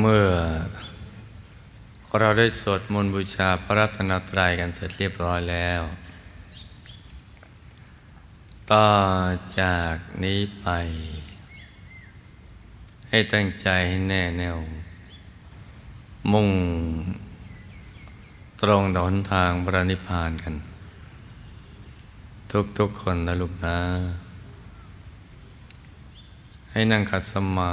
เมื่อเราได้สวดมนต์บูชาพระรัตนตรัยกันเสร็จเรียบร้อยแล้ว ต่อจากนี้ไป ให้ตั้งใจให้แน่แน่ว มุ่งตรงดอนทางพระนิพพานกัน ทุกๆคนนะลูกนะ ให้นั่งขัดสมา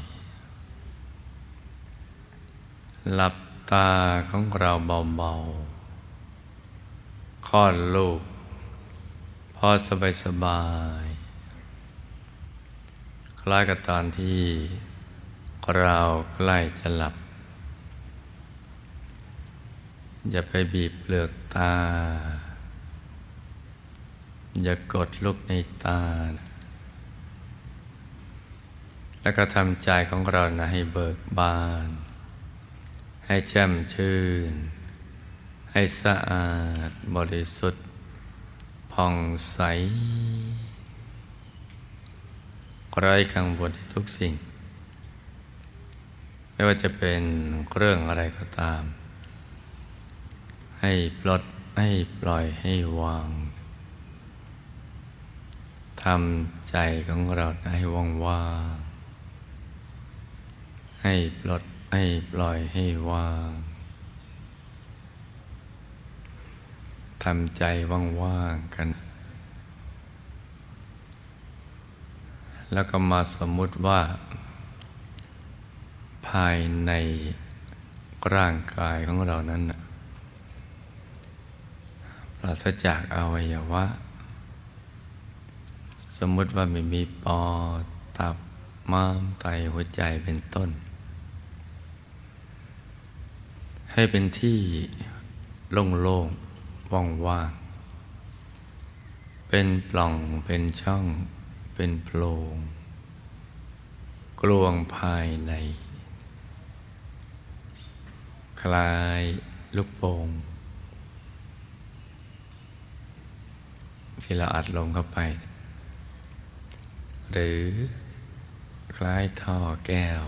หลับตาของเราเบาๆคลอดลูก พอสบายสบาย คล้ายกับตอนที่เราใกล้จะหลับ อย่าไปบีบเปลือกตา อย่ากดลูกในตา แล้วก็ทำใจของเรานะให้เบิกบาน ให้แจ่มชื่น ให้สะอาดบริสุทธิ์ผ่องใสไร้กังวลทุกสิ่ง ไม่ว่าจะเป็นเรื่องอะไรก็ตาม ให้ปลดให้ปล่อยให้วางทำใจของเราให้ว่างว่างให้ปลด ให้ปล่อยให้ว่างทำใจว่างๆกัน แล้วก็มาสมมุติว่า ภายในร่างกายของเรานั้นปราศจากอวัยวะ สมมุติว่าไม่มีปอดตับม้ามไตหัวใจเป็นต้น ให้เป็นที่โล่งๆ ว่างๆ เป็นปล่อง เป็นช่อง เป็นโพรง กลวงภายใน คลายลูกโป่งที่เราอัดลมเข้าไป หรือคล้ายท่อแก้ว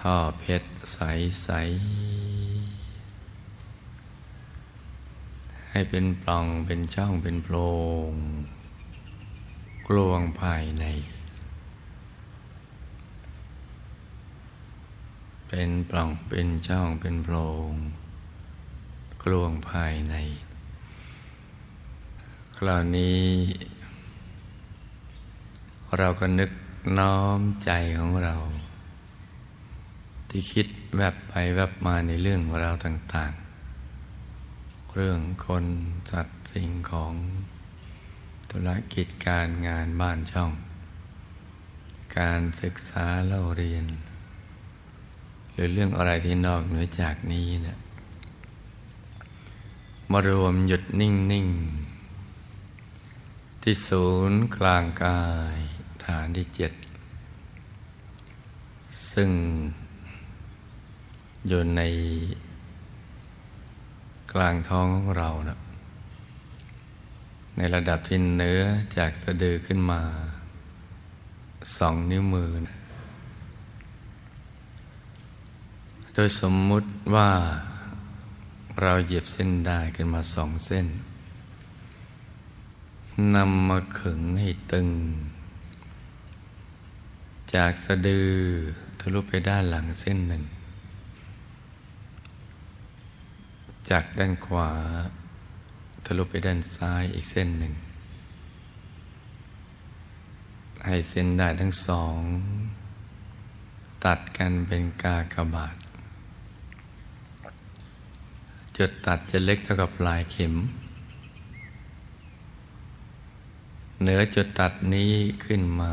ท่อเพชรใสใสให้เป็นปล่องเป็นช่องเป็นโพรงกลวงภายใน เป็นปล่องเป็นช่องเป็นโพรงกลวงภายใน คราวนี้ เราก็นึกน้อมใจของเรา ที่คิดแวบไปแวบมาในเรื่องราวต่าง ๆ เรื่องคนสัตว์สิ่งของธุรกิจการงานบ้านช่อง การศึกษาเล่าเรียน หรือเรื่องอะไรที่นอกเหนือจากนี้เนะี่ยมารวมหยุดนิ่งๆที่ศูนย์กลางกายฐานที่เจ็ด ซึ่ง อยู่ในกลางท้องของเรานะในระดับที่เนื้อจากสะดือขึ้นมาสองนิ้วมือนะโดยสมมุติว่าเราเหยียบเส้นได้ขึ้นมาสองเส้นนำมาขึงให้ตึง จากสะดือทะลุไปด้านหลังเส้นหนึ่ง จากด้านขวาทะลุไปด้านซ้ายอีกเส้นหนึ่ง ให้เส้นได้ทั้งสอง ตัดกันเป็นกากบาท จุดตัดจะเล็กเท่ากับปลายเข็ม เหนือจุดตัดนี้ขึ้นมา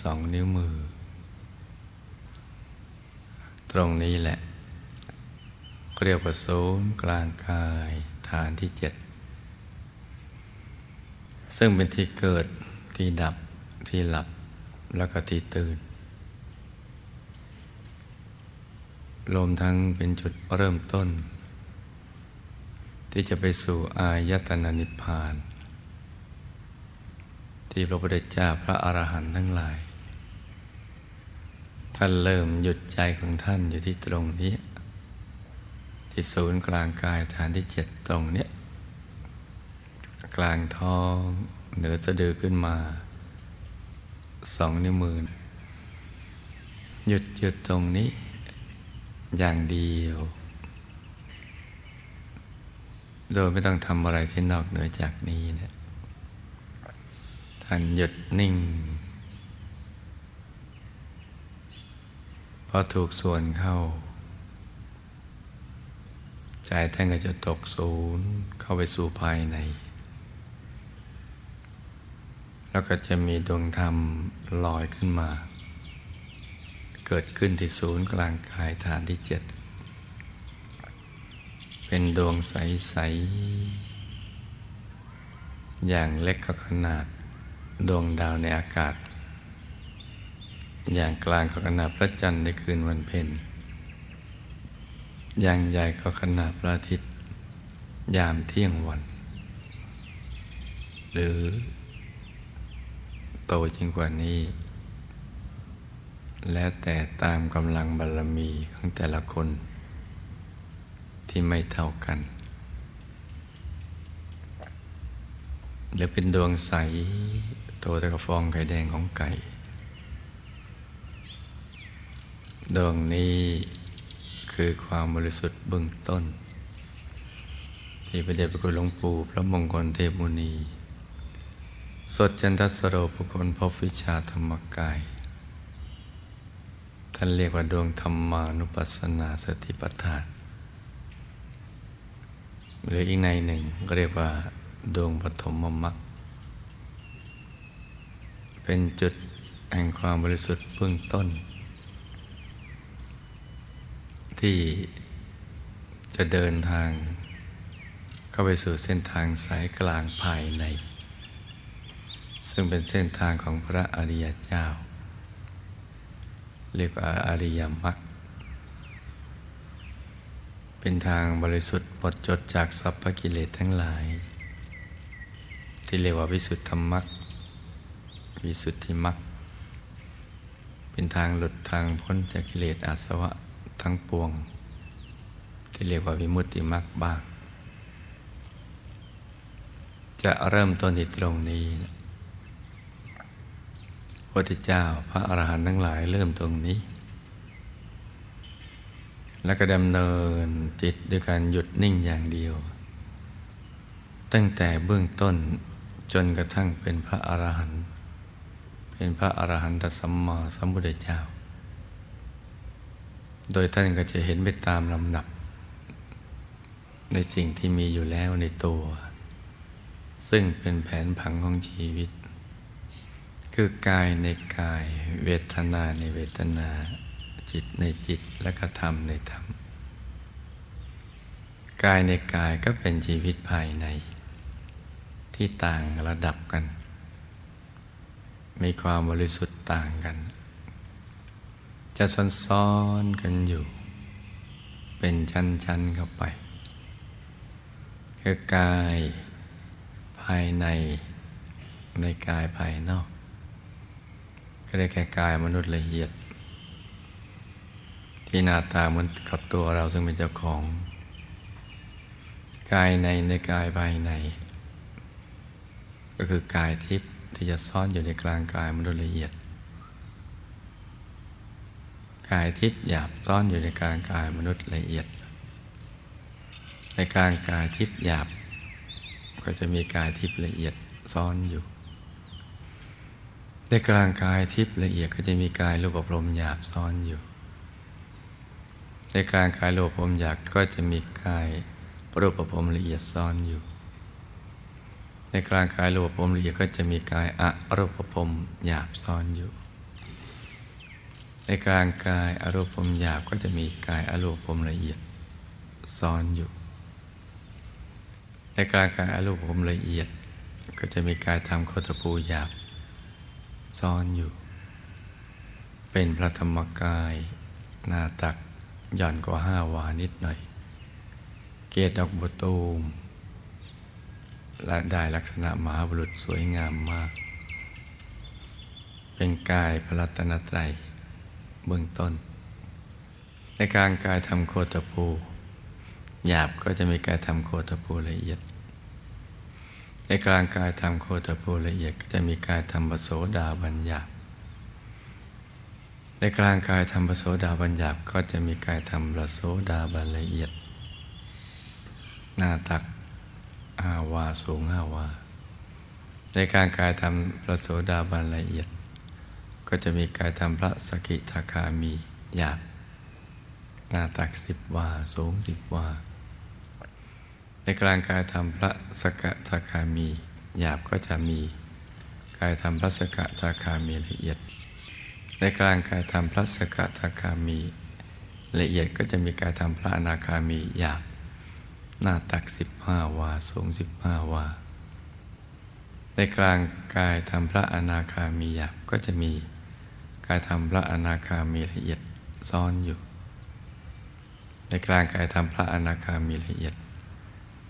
สองนิ้วมือ ตรรงนี้แหละ เรียกว่าศูนย์กลางกายฐานที่เจ็ดซึ่งเป็นที่เกิดที่ดับที่หลับแล้วก็ที่ตื่นรวมทั้งเป็นจุดเริ่มต้น ที่จะไปสู่อายตนะนิพพาน ที่พระพุทธเจ้าพระอรหันต์ทั้งหลาย ท่านเริ่มหยุดใจของท่านอยู่ที่ตรงนี้ ที่ศูนย์กลางกายฐานที่เจ็ดตรงนี้กลางท้อง เหนือสะดือขึ้นมา สองนิ้วมือหยุดหยุดตรงนี้ อย่างเดียว โดยไม่ต้องทำอะไรที่นอกเหนือจากนี้นะท่านหยุดนิ่งพอถูกส่วนเข้า ใจท่านก็จะตกศูนย์เข้าไปสู่ภายใน แล้วก็จะมีดวงธรรมลอยขึ้นมา เกิดขึ้นที่ศูนย์กลางกายฐานที่เจ็ด เป็นดวงใส ๆ อย่างเล็กก็ขนาดดวงดาวในอากาศ อย่างกลางก็ขนาดพระจันทร์ในคืนวันเพ็ญ อย่างใหญ่ก็ขนาดพระอาทิตย์ ยามเที่ยงวัน หรือ โตจริงกว่านี้ แล้วแต่ตามกำลังบารรมีของแต่ละคน ที่ไม่เท่ากัน หรือเป็นดวงใส โตแต่กระฟองไข่แดงของไก่ ดวงนี้ คือความบริสุทธิ์เบื้องต้น ที่พระเดชพระคุณหลวงปู่พระมงคลเทพมุนี สดจันทสโรภคลพบวิชาธรรมกาย ท่านเรียกว่าดวงธรรมานุปัสสนาสติปัฏฐานหรืออีกในหนึ่งก็เรียกว่า ดวงปฐมมมรรคเป็นจุดแห่งความบริสุทธิ์เบื้องต้น ที่จะเดินทาง เข้าไปสู่เส้นทางสายกลางภายใน ซึ่งเป็นเส้นทางของพระอริยเจ้า เรียกว่าอริยมรรคเป็นทางบริสุทธิ์หมดจดจากสัพพกิเลสทั้งหลาย ที่เรียกว่าวิสุทธมรรควิสุทธิมรรคเป็นทางหลุดทางพ้นจากกิเลสอาสวะ ทั้งปวง ที่เรียกว่าวิมุตติมรรคบ้าง จะเริ่มต้นที่ตรงนี้นะพุทธเจ้าพระอรหันต์ทั้งหลายเริ่มตรงนี้ แล้วก็ดำเนินจิตด้วยการหยุดนิ่งอย่างเดียว ตั้งแต่เบื้องต้นจนกระทั่งเป็นพระอรหันต์เป็นพระอรหันตสัมมาสัมพุทธเจ้า โดยท่านก็จะเห็นไปตามลำดับ ในสิ่งที่มีอยู่แล้วในตัว ซึ่งเป็นแผนผังของชีวิต คือกายในกายเวทนาในเวทนา จิตในจิตและก็ธรรมในธรรม กายในกายก็เป็นชีวิตภายใน ที่ต่างระดับกัน มีความบริสุทธิ์ต่างกัน จะซ้อนๆกันอยู่ เป็นชั้นๆเข้าไป คือกายภายในในกายภายนอก ก็ได้แก่กายมนุษย์ละเอียด ที่หน้าตาเหมือนกับตัวเราซึ่งเป็นเจ้าของ กายในในกายภายใน ก็คือกายทิพย์ที่จะซ่อนอยู่ในกลางกายมนุษย์ละเอียด กายทิพย์หยาบซ่อนอยู่ในกลางกายมนุษย์ละเอียด ในกลางกายทิพย์หยาบ ก็จะมีกายทิพย์ละเอียดซ่อนอยู่ ในกลางกายทิพย์ละเอียดก็จะมีกายรูปภพหยาบซ้อนอยู่ ในกลางกายรูปภพหยาบก็จะมีกายรูปภพละเอียดซ้อนอยู่ ในกลางกายรูปภพละเอียดก็จะมีกายอะรูปภพหยาบซ้อนอยู่ ในกลางกายอารูปภพหยาบก็จะมีกายอารูปภพละเอียดซ้อนอยู่ ในกลางกายอารูปภพละเอียด ก็จะมีกายธรรมโคตภูหยาบซ้อนอยู่ เป็นพระธรรมกายหน้าตักหย่อนกว่าห้าวานิดหน่อย เกตดอกบัวตูมและได้ลักษณะมหาบุรุษสวยงามมาก เป็นกายพระรัตนตรัย เบื้องต้น ในการกายทำโคตภูหยาบก็จะมีกายทำโคตภูละเอียด ในกลางกายทำโคตภูละเอียด ก็จะมีกายทำปโสดาบัญญาบในกลางกายทำปโสดาบัญญาบก็จะมีกายทำปโสดาบันละเอียด หน้าตักอาวาสูงห้าวาในการกายทำปโสดาบันละเอียด ก็จะมีกายธรรมพระสกิทาคามีหยาบหน้าตักสิบวาสูงสิบวา ในกลางกายธรรมพระสกทาคามีหยาบก็จะมีกายธรรมพระสกทาคามีละเอียด ในกลางกายธรรมพระสกทาคามี ละเอียดก็จะมีกายธรรมพระอนาคามีหยาบ หน้าตักสิบห้าวาสูงสิบห้าวา ในกลางกายธรรมพระอนาคามีหยาบก็จะมี กายธรรมพระอนาคามีละเอียดซ่อนอยู่ ในกลางกายธรรมพระอนาคามีละเอียด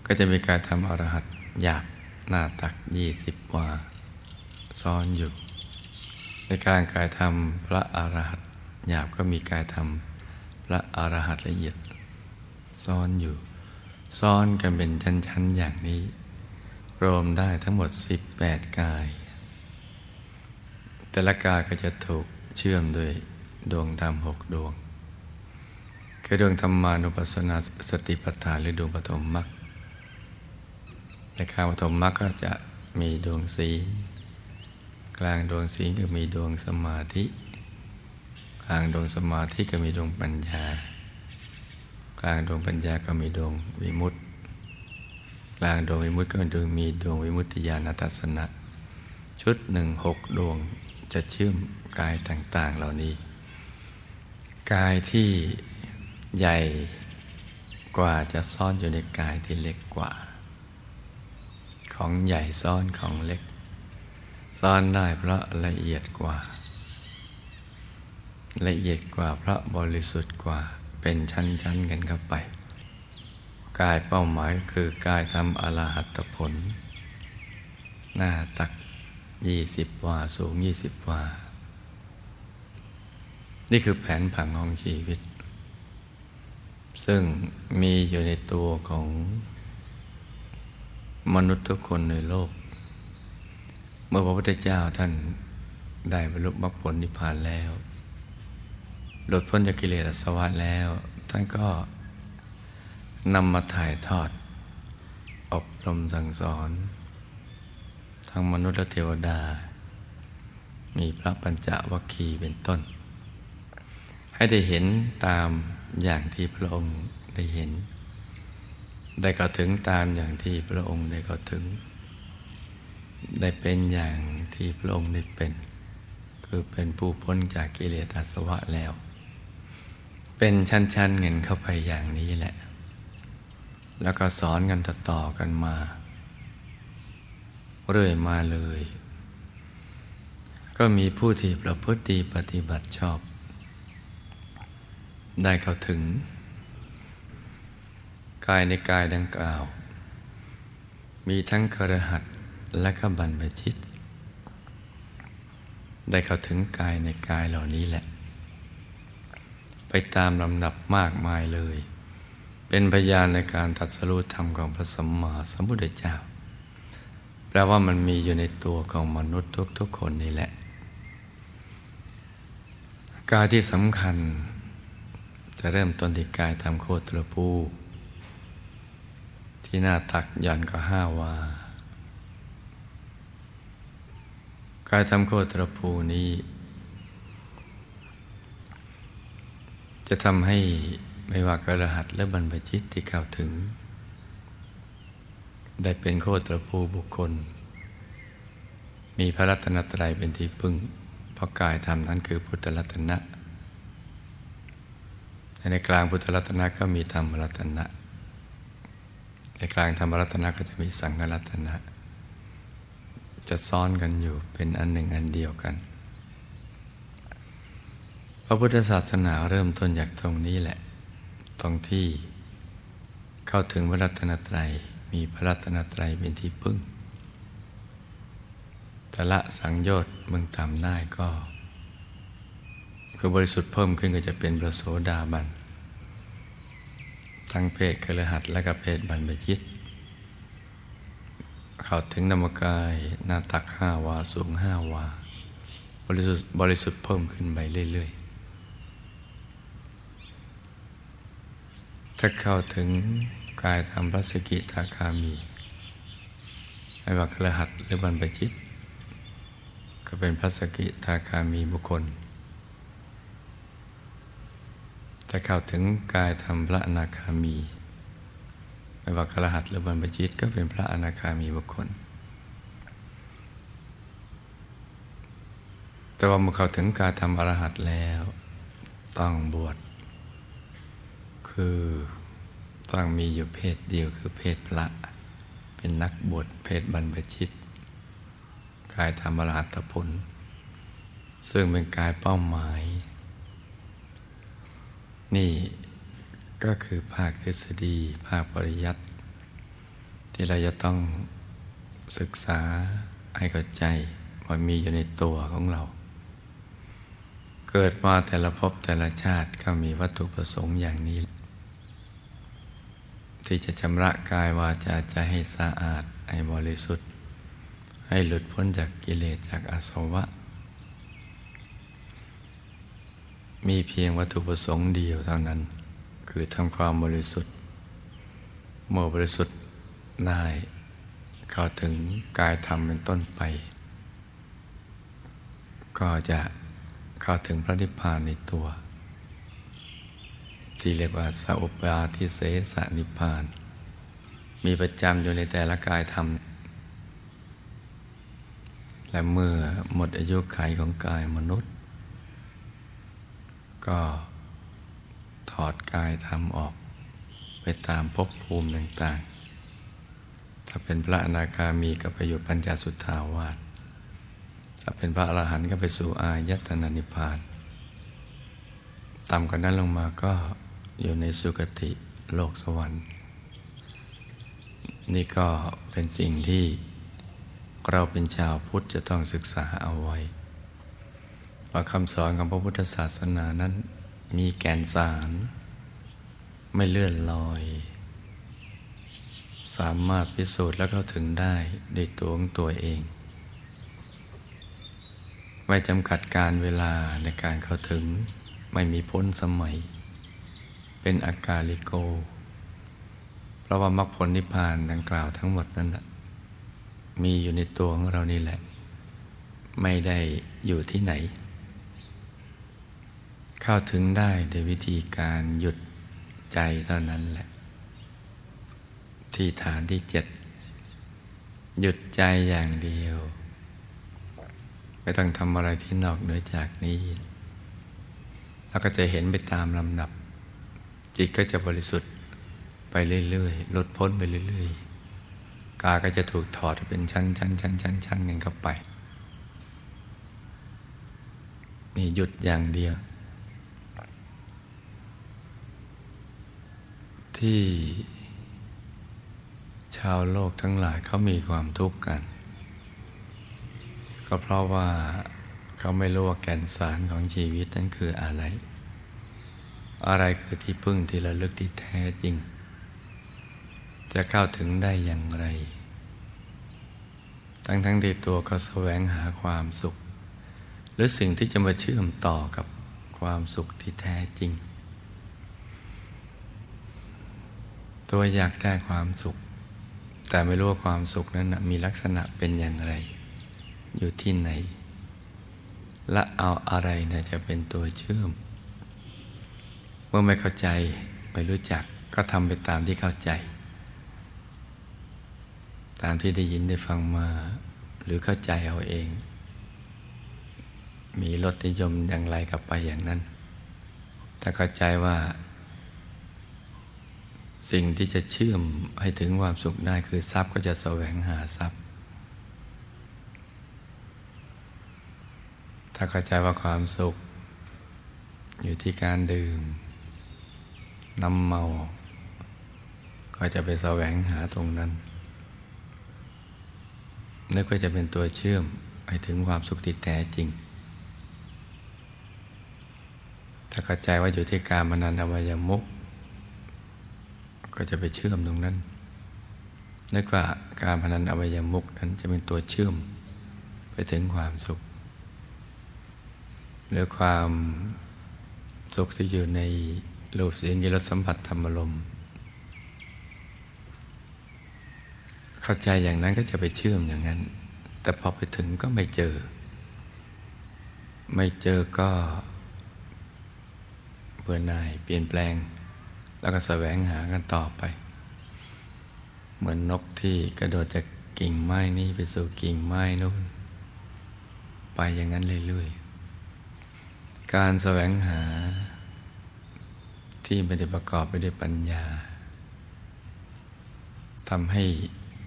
ก็จะมีกายธรรมอรหัตหยาบหน้าตักยี่สิบวาซ่อนอยู่ ในกลางกายธรรมพระอรหัตหยาบก็มีกายธรรมพระอรหัตละเอียด ซ่อนอยู่ ซ่อนกันเป็นชั้นๆอย่างนี้ รวมได้ทั้งหมด 18 กาย แต่ละกายก็จะถูก เชื่อมด้วยดวงธรรมหกดวง คือดวงธรรมานุปัสสนาสติปัฏฐานหรือดวงปฐมมรรคในข้างปฐมมรรคก็จะมีดวงศีลกลางดวงศีลก็มีดวงสมาธิ กลางดวงสมาธิก็มีดวงปัญญา กลางดวงปัญญาก็มีดวงวิมุตติกลางดวงวิมุตติก็มีดวงวิมุตติญาณทัศนะ ชุดหนึ่งหกดวง จะเชื่อมกายต่างๆเหล่านี้ กายที่ใหญ่กว่าจะซ่อนอยู่ในกายที่เล็กกว่า ของใหญ่ซ่อนของเล็ก ซ่อนได้เพราะละเอียดกว่า ละเอียดกว่าเพราะบริสุทธิ์กว่าเป็นชั้นๆกันเข้าไป กายเป้าหมายคือกายทำอรหัตผล หน้าตัก ยี่สิบวาสูงยี่สิบวานี่คือแผนผังของชีวิต ซึ่งมีอยู่ในตัวของมนุษย์ทุกคนในโลก เมื่อพระพุทธเจ้าท่านได้บรรลุมรรคผลนิพพานแล้ว หลุดพ้นจากกิเลสสวัสดแล้ว ท่านก็นำมาถ่ายทอด อบรมสั่งสอน ทั้งมนุษย์และเทวดา มีพระปัญจวัคคีย์เป็นต้น ให้ได้เห็นตามอย่างที่พระองค์ได้เห็น ได้เข้าถึงตามอย่างที่พระองค์ได้เข้าถึง ได้เป็นอย่างที่พระองค์ได้เป็น คือเป็นผู้พ้นจากกิเลสอาสวะแล้ว เป็นชั้นๆเงินเข้าไปอย่างนี้แหละ แล้วก็สอนกันต่อๆกันมา เรื่อยมาเลย ก็มีผู้ที่ประพฤติปฏิบัติชอบ ได้เข้าถึง กายในกายดังกล่าว มีทั้งครหัสและก็บรรพชิต ได้เข้าถึงกายในกายเหล่านี้แหละ ไปตามลำดับมากมายเลย เป็นพยานในการตัดสรุธรรมของพระสัมมาสัมพุทธเจ้า แปลว่ามันมีอยู่ในตัวของมนุษย์ทุก ๆ คนนี่แหละ กายที่สำคัญ จะเริ่มต้นที่กายทำโคตรภูที่หน้าตักย่อนก็ห้าวา กายทำโคตรภูนี้ จะทำให้ไม่ว่ากระหัตและบรรพจิตที่เข้าถึง ได้เป็นโคตรภูบุคคล มีพระรัตนตรัยเป็นที่พึ่งเพราะกายธรรมนั้นคือพุทธรัตนะ ในกลางพุทธรัตนะก็มีธรรมรัตนะ ในกลางธรรมรัตนะก็จะมีสังฆรัตนะ จะซ้อนกันอยู่เป็นอันหนึ่งอันเดียวกัน พระพุทธศาสนาเริ่มต้นจากตรงนี้แหละ ตรงที่เข้าถึงพระรัตนตรัย มีพระรัตนตรัยเป็นที่พึ่งแต่ละสังโยชน์มึงทำได้ก็ คือบริสุทธิ์เพิ่มขึ้นก็จะเป็นประโสดาบันทั้งเพศกระหัดและก็เพศบันบจิต เข้าถึงนามกายหน้าตักห้าวาสูงห้าวา บริสุทธิ์บริสุทธิ์เพิ่มขึ้นไปเรื่อย ๆ ถ้าเข้าถึง กายธรรมรัศกิทาคามีไม่ว่ากรหัดหรือบันปจิต ก็เป็นพระสกิทาคามีบุคคลแต่เข้าถึงกายธรรมพระอนาคามีไม่ว่าครหัสหรือบรรพจิตก็เป็นพระอนาคามีบุคคล แต่ว่าเมื่อเข้าถึงการทำอรหัตแล้วต้องบวชคือ ต้องมีอยู่เพศเดียวคือเพศพระ เป็นนักบวชเพศบรรพชิต กายธรรมราตผล ซึ่งเป็นกายเป้าหมาย นี่ก็คือภาคทฤษฎี ภาคปริยัติที่เราจะต้องศึกษาให้เข้าใจว่ามีอยู่ในตัวของเรา เกิดมาแต่ละภพแต่ละชาติก็มีวัตถุประสงค์อย่างนี้ ที่จะชำระกายวาจาใจให้สะอาดให้บริสุทธิ์ ให้หลุดพ้นจากกิเลสจากอาสวะ มีเพียงวัตถุประสงค์เดียวเท่านั้น คือทำความบริสุทธิ์เมื่อบริสุทธิ์ได้เข้าถึงกายธรรมเป็นต้นไป ก็จะเข้าถึงพระนิพพานในตัว ที่เรียกว่าสัพปาทิเสสนิพาน มีประจำอยู่ในแต่ละกายธรรม และเมื่อหมดอายุไขของกายมนุษย์ ก็ถอดกายทำออกไปตามภพภูมิต่างๆ ถ้าเป็นพระอนาคามีก็ไปอยู่ปัญจสุทธาวาส ถ้าเป็นพระอรหันต์ก็ไปสู่อายตนะนิพพานต่ำกว่านั้นลงมาก็ อยู่ในสุคติโลกสวรรค์ นี่ก็เป็นสิ่งที่เราเป็นชาวพุทธจะต้องศึกษาเอาไว้ ว่าคำสอนของพระพุทธศาสนานั้น มีแก่นสาร ไม่เลื่อนลอย สามารถพิสูจน์และเข้าถึงได้ในตัวของตัวเอง ไม่จำกัดการเวลาในการเข้าถึงไม่มีพ้นสมัย เป็นอากาลิโก เพราะว่ามรรคผลนิพพานดังกล่าวทั้งหมดนั้นมีอยู่ในตัวของเรานี่แหละ ไม่ได้อยู่ที่ไหน เข้าถึงได้โดยวิธีการหยุดใจเท่านั้นแหละ ที่ฐานที่เจ็ดหยุดใจอย่างเดียว ไม่ต้องทำอะไรที่นอกเหนือจากนี้ แล้วก็จะเห็นไปตามลำดับ จิตก็จะบริสุทธิ์ไปเรื่อยๆลดพ้นไปเรื่อยๆ กาก็จะถูกถอดเป็นชั้นชั้นชั้นชั้นชั้นหนึ่งเข้าไปนี่หยุดอย่างเดียว ที่ชาวโลกทั้งหลายเขามีความทุกข์กัน ก็เพราะว่าเขาไม่รู้ว่าแก่นสารของชีวิตนั้นคืออะไร อะไรคือที่พึ่งที่ระลึกที่แท้จริง จะเข้าถึงได้อย่างไร ทั้งทั้งที่ตัวก็แสวงหาความสุข หรือสิ่งที่จะมาเชื่อมต่อกับความสุขที่แท้จริง ตัวอยากได้ความสุข แต่ไม่รู้ว่าความสุขนั้นมีลักษณะเป็นอย่างไร อยู่ที่ไหน และเอาอะไรนะจะเป็นตัวเชื่อม เมื่อไม่เข้าใจไม่รู้จักก็ทำไปตามที่เข้าใจ ตามที่ได้ยินได้ฟังมา หรือเข้าใจเอาเอง มีรสนิยมอย่างไรกับไปอย่างนั้นถ้าเข้าใจว่า สิ่งที่จะเชื่อมให้ถึงความสุขได้คือทรัพย์ก็จะแสวงหาทรัพย์ ถ้าเข้าใจว่าความสุข อยู่ที่การดื่ม น้ำเมา ก็จะไปแสวงหาตรงนั้นนั่นก็จะเป็นตัวเชื่อมไปถึงความสุขที่แท้จริง ถ้าเข้าใจว่าอยู่ที่การมนันอวัยมุก ก็จะไปเชื่อมตรงนั้นนึกว่าการพนันอวัยมุกนั้นจะเป็นตัวเชื่อม ไปถึงความสุข หรือความสุขที่อยู่ใน รูปเสียงยิรสัมผัสธรรมลมเข้าใจอย่างนั้นก็จะไปเชื่อมอย่างนั้น แต่พอไปถึงก็ไม่เจอ ไม่เจอก็เบื่อหน่ายเปลี่ยนแปลง แล้วก็แสวงหากันต่อไป เหมือนนกที่กระโดดจากกิ่งไม้นี้ไปสู่กิ่งไม้นู้นไปอย่างนั้นเรื่อยๆการแสวงหา ที่ไม่ได้ประกอบไปด้วยปัญญาทำให้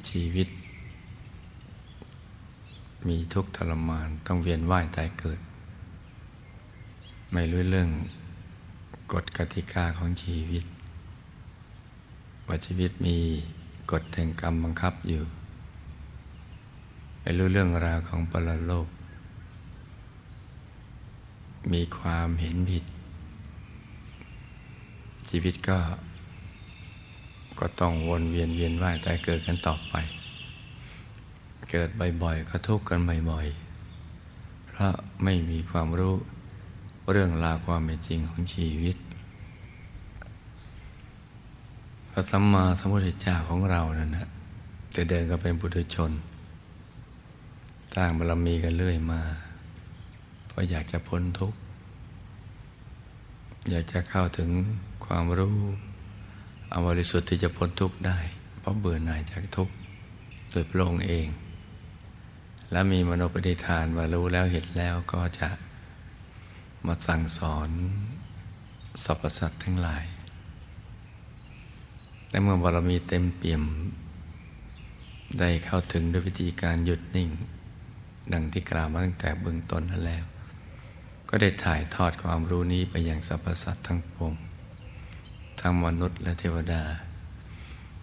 ชีวิต มีทุกข์ทรมานต้องเวียนว่ายตายเกิด ไม่รู้เรื่องกฎกติกาของชีวิต ว่าชีวิตมีกฎแห่งกรรมบังคับอยู่ไม่รู้เรื่องราวของปรโลก มีความเห็นผิด ชีวิตก็ ก็ต้องวนเวียนเวียนว่ายตายเกิดกันต่อไป เกิดบ่อยๆก็ทุกข์กันบ่อยๆ เพราะไม่มีความรู้เรื่องราวความเป็นจริงของชีวิต พระสัมมาสัมพุทธเจ้าของเรานั่นนะแต่เดินก็เป็นบุตุชนสร้างบารมีกันเรื่อยมา เพราะอยากจะพ้นทุกข์ อยากจะเข้าถึง ความรู้อวริสุทธิ์ที่จะพ้นทุกข์ได้ เพราะเบื่อหน่ายจากทุกข์โดยพระองค์เอง และมีมโนปณิธานว่ารู้แล้วเห็นแล้วก็จะมาสั่งสอนสรรพสัตว์ทั้งหลาย แต่เมื่อบารมีเต็มเปี่ยม ได้เข้าถึงด้วยวิธีการหยุดนิ่ง ดังที่กล่าวมาตั้งแต่เบื้องต้นนั้นแล้ว ก็ได้ถ่ายทอดความรู้นี้ไปยังสรรพสัตว์ทั้งปวง ทั้งมนุษย์และเทวดา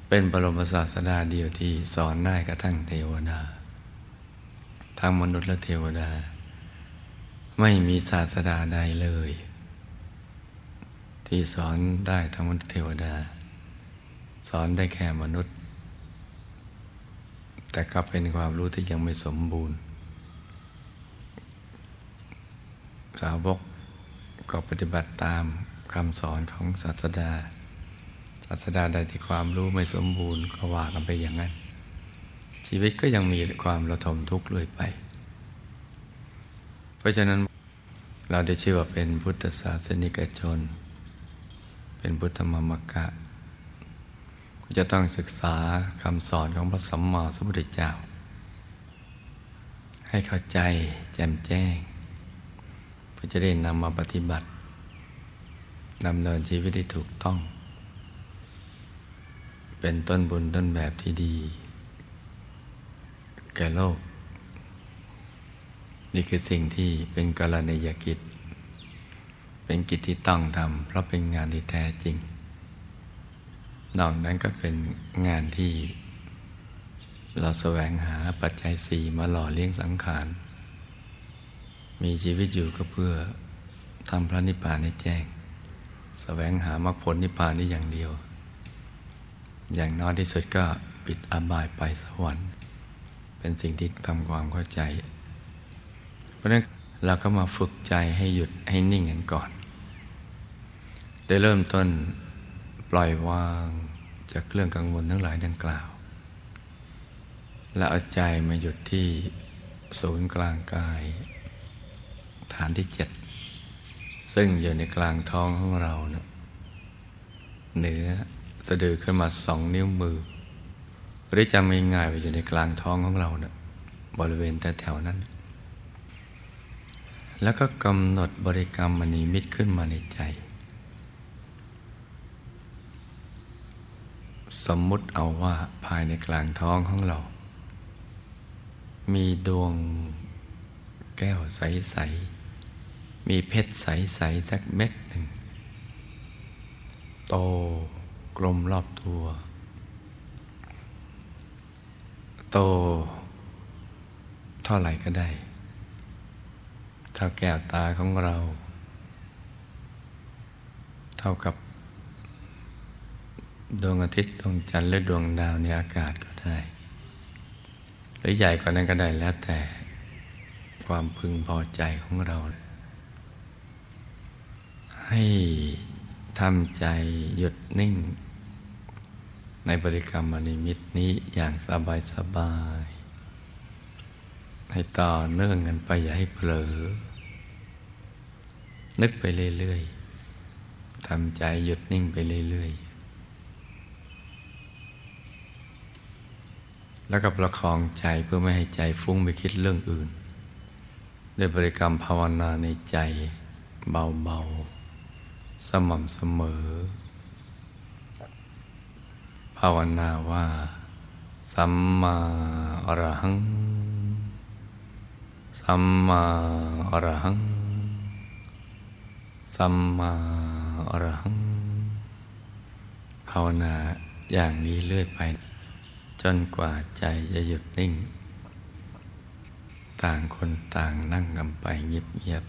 เป็นบรมศาสดาเดียวที่สอนได้กระทั่งเทวดา ทั้งมนุษย์และเทวดา ไม่มีศาสดาใดเลย ที่สอนได้ทั้งมนุษย์เทวดา สอนได้แค่มนุษย์ แต่ก็เป็นความรู้ที่ยังไม่สมบูรณ์ สาวกก็ปฏิบัติตาม คำสอนของศาสดา ศาสดาใดที่ความรู้ไม่สมบูรณ์ก็ว่ากันไปอย่างนั้น ชีวิตก็ยังมีความระทมทุกข์เรื่อยไป เพราะฉะนั้นเราได้ชื่อว่าเป็นพุทธศาสนิกชน เป็นพุทธมมกะ จะต้องศึกษาคำสอนของพระสัมมาสัมพุทธเจ้า ให้เข้าใจแจ่มแจ้งเพื่อจะได้นำมาปฏิบัติ ดำเนินชีวิตที่ถูกต้อง เป็นต้นบุญต้นแบบที่ดี แก่โลก นี่คือสิ่งที่เป็นกรณียกิจ เป็นกิจที่ต้องทำเพราะเป็นงานที่แท้จริง นอกนั้นก็เป็นงานที่ เราแสวงหาปัจจัยสี่มาหล่อเลี้ยงสังขาร มีชีวิตอยู่ก็เพื่อทำพระนิพพานให้แจ้ง แสวงหามรรคผลนิพพานนี้อย่างเดียว อย่างน้อยที่สุดก็ปิดอบายไปสวรรค์ เป็นสิ่งที่ทำความเข้าใจ เพราะนั้นเราก็มาฝึกใจให้หยุดให้นิ่งกันก่อน ได้เริ่มต้นปล่อยวางจากเรื่องกังวลทั้งหลายดังกล่าว และเอาใจมาหยุดที่ศูนย์กลางกาย ฐานที่เจ็ด ซึ่งอยู่ในกลางท้องของเราเนะเหนือสะดือขึ้นมาสองนิ้วมือ หรือจำง่ายๆไปอยู่ในกลางท้องของเราเนะบริเวณแต่แถวนั้น แล้วก็กำหนดบริกรรมมณีมิตรขึ้นมาในใจ สมมุติเอาว่าภายในกลางท้องของเรา มีดวงแก้วใสๆ มีเพชรใสๆสักเม็ดหนึ่ง โตกลมรอบตัว โต เท่าไหร่ก็ได้ เท่าแก้วตาของเรา เท่ากับ ดวงอาทิตย์ดวงจันทร์หรือดวงดาวในอากาศก็ได้ หรือใหญ่กว่านั้นก็ได้แล้วแต่ความพึงพอใจของเรา ให้ทำใจหยุดนิ่ง ในบริกรรมอนิมิตนี้อย่างสบายสบาย ให้ต่อเนื่องกันไปอย่าให้เผลอ นึกไปเรื่อยๆทำใจหยุดนิ่งไปเรื่อยๆแล้วก็ประคองใจเพื่อไม่ให้ใจฟุ้งไปคิดเรื่องอื่น ด้วยบริกรรมภาวนาในใจเบาๆ สม่ำเสมอ ภาวนาว่า สัมมาอรหัง สัมมาอรหัง สัมมาอรหัง ภาวนาอย่างนี้เรื่อยไป จนกว่าใจจะหยุดนิ่ง ต่างคนต่างนั่งกันไปเงียบ